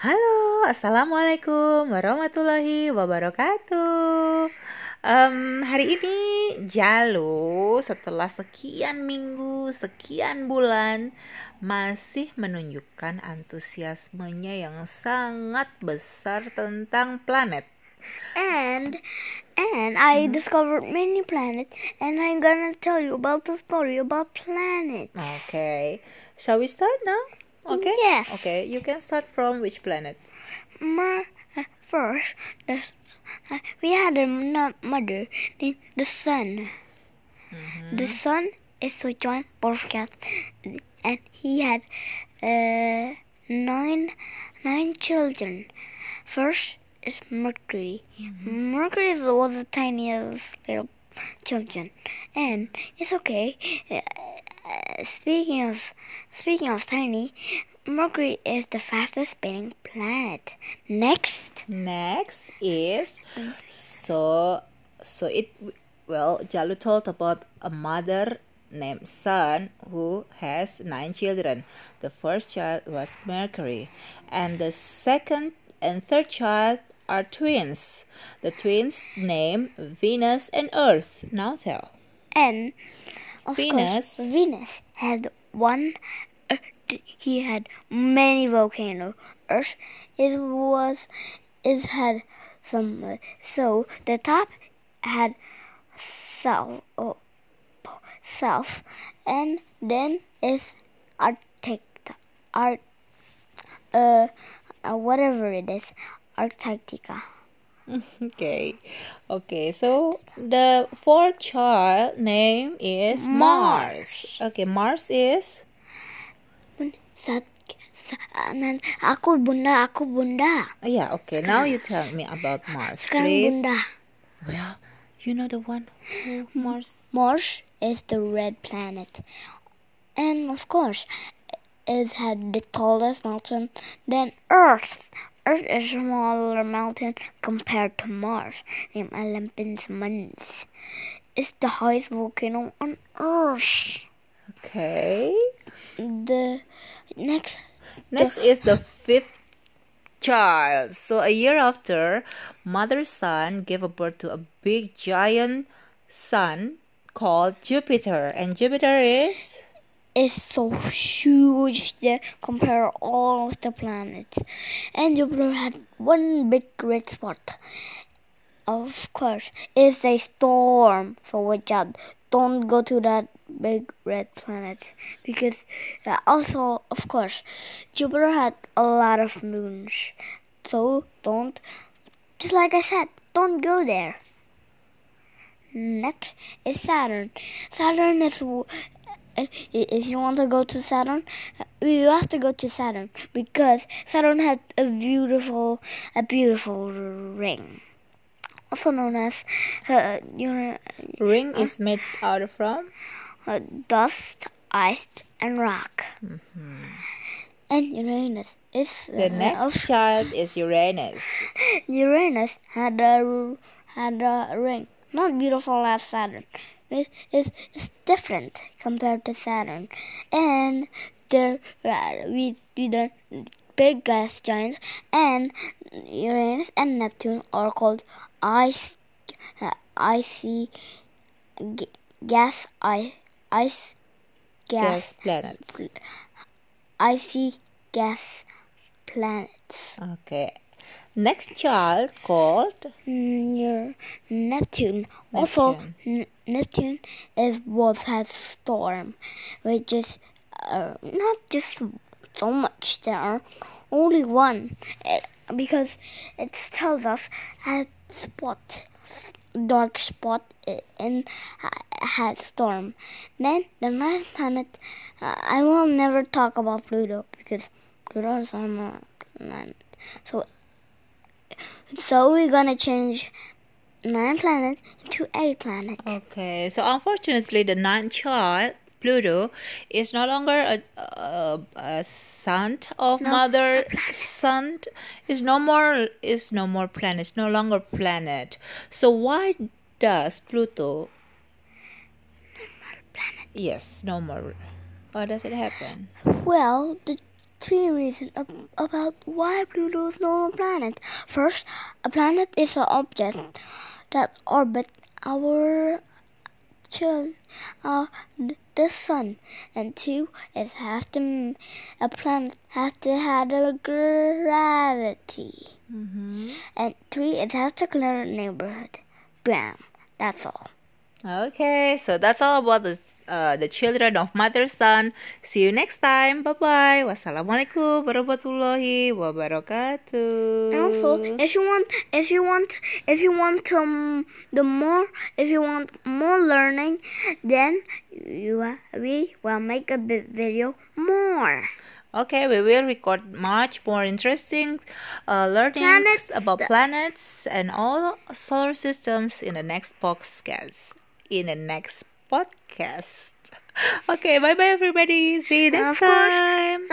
Halo, assalamualaikum warahmatullahi wabarakatuh. Um, hari ini Jalu setelah sekian minggu, sekian bulan masih menunjukkan antusiasmenya yang sangat besar tentang planet. And and I Mm-hmm. discovered many planets and I'm gonna tell you about the story about planets. Okay, shall we start now? Okay. Yes. Okay, you can start from which planet? Mer- uh, first, the, uh, we had a mother named the sun. Mhm. The sun is a giant cat, and he had uh, nine nine children. First is Mercury. Mercury was the tiniest little children, and it's okay. Speaking of speaking of tiny, Mercury is the fastest spinning planet. Next, Next is mm. so so it well Jalu told about a mother named Sun who has nine children. The first child was Mercury, and the second and third child are twins. The twins name Venus and Earth. Now tell. and of Venus. course, Venus had one. He had many volcanoes. Earth, it was, it had some. So the top had south, oh, south, and then is Arctic, Art, uh, uh, whatever it is, Antarctica. Okay, okay. So the fourth child name is Mars. Okay, Mars is nan, aku bunda, aku bunda. Yeah, okay. Now you tell me about Mars, Sekarang please. bunda. Well, you know the one Mars. Mars is the red planet. And of course, it had the tallest mountain than Earth. Earth is a smaller mountain compared to Mars, named Olympus Mons. It's the highest volcano on Earth. Okay. The next, Next is the fifth child. So a year after, mother sun gave a birth to a big giant sun called Jupiter, and Jupiter is is so huge that compare all of the planets. And Jupiter had one big red spot. Of course, it's a storm. So watch out. Don't go to that big red planet because uh, also, of course, Jupiter had a lot of moons. So don't, just like I said, don't go there. Next is Saturn. Saturn is if you want to go to Saturn, uh, you have to go to Saturn because Saturn has a beautiful, a beautiful ring, also known as, uh, know, ring is made out of from. uh, dust, ice, and rock. Mhm. And Uranus is The uh, next also- child is Uranus. Uranus had a had a ring, not beautiful as Saturn. It, it's different compared to Saturn, and there uh, we we the big gas giants and Uranus and Neptune are called ice uh, icy g- gas i ice Gas gas planets. icy gas planets. Okay. Next child called near Neptune. Also, N- Neptune is what has storm, which is uh, not just so much. There are only one, eh, because it tells us had spot, dark spot in had storm. Then the ninth planet. Uh, I will never talk about Pluto because Pluto is on the planet. So so we're gonna change nine planets to eight planets. Okay, so unfortunately, the ninth child, Pluto, is no longer a, a, a son of No, mother sun. Is no more is no more planet. It's no longer planet. So why does Pluto? No more planet. Yes, no more. Why does it happen? Well, the three reasons ab- about why Pluto is not a planet. First, a planet is an object that orbits our uh, the sun, and two, it has to a planet has to have a gravity, Mm-hmm. and three, it has to clear a neighborhood. Bam. That's all. Okay, so that's all about the uh, the children of Mother Sun. See you next time. Bye bye. Wassalamualaikum warahmatullahi wabarakatuh. And also, if you want, if you want, if you want um the more, if you want more learning, then you uh, we will make a video more. Okay, we will record much more interesting uh, learnings Planets. about planets and all solar systems in the next podcast. In the next podcast. Okay, bye bye everybody. See you next time.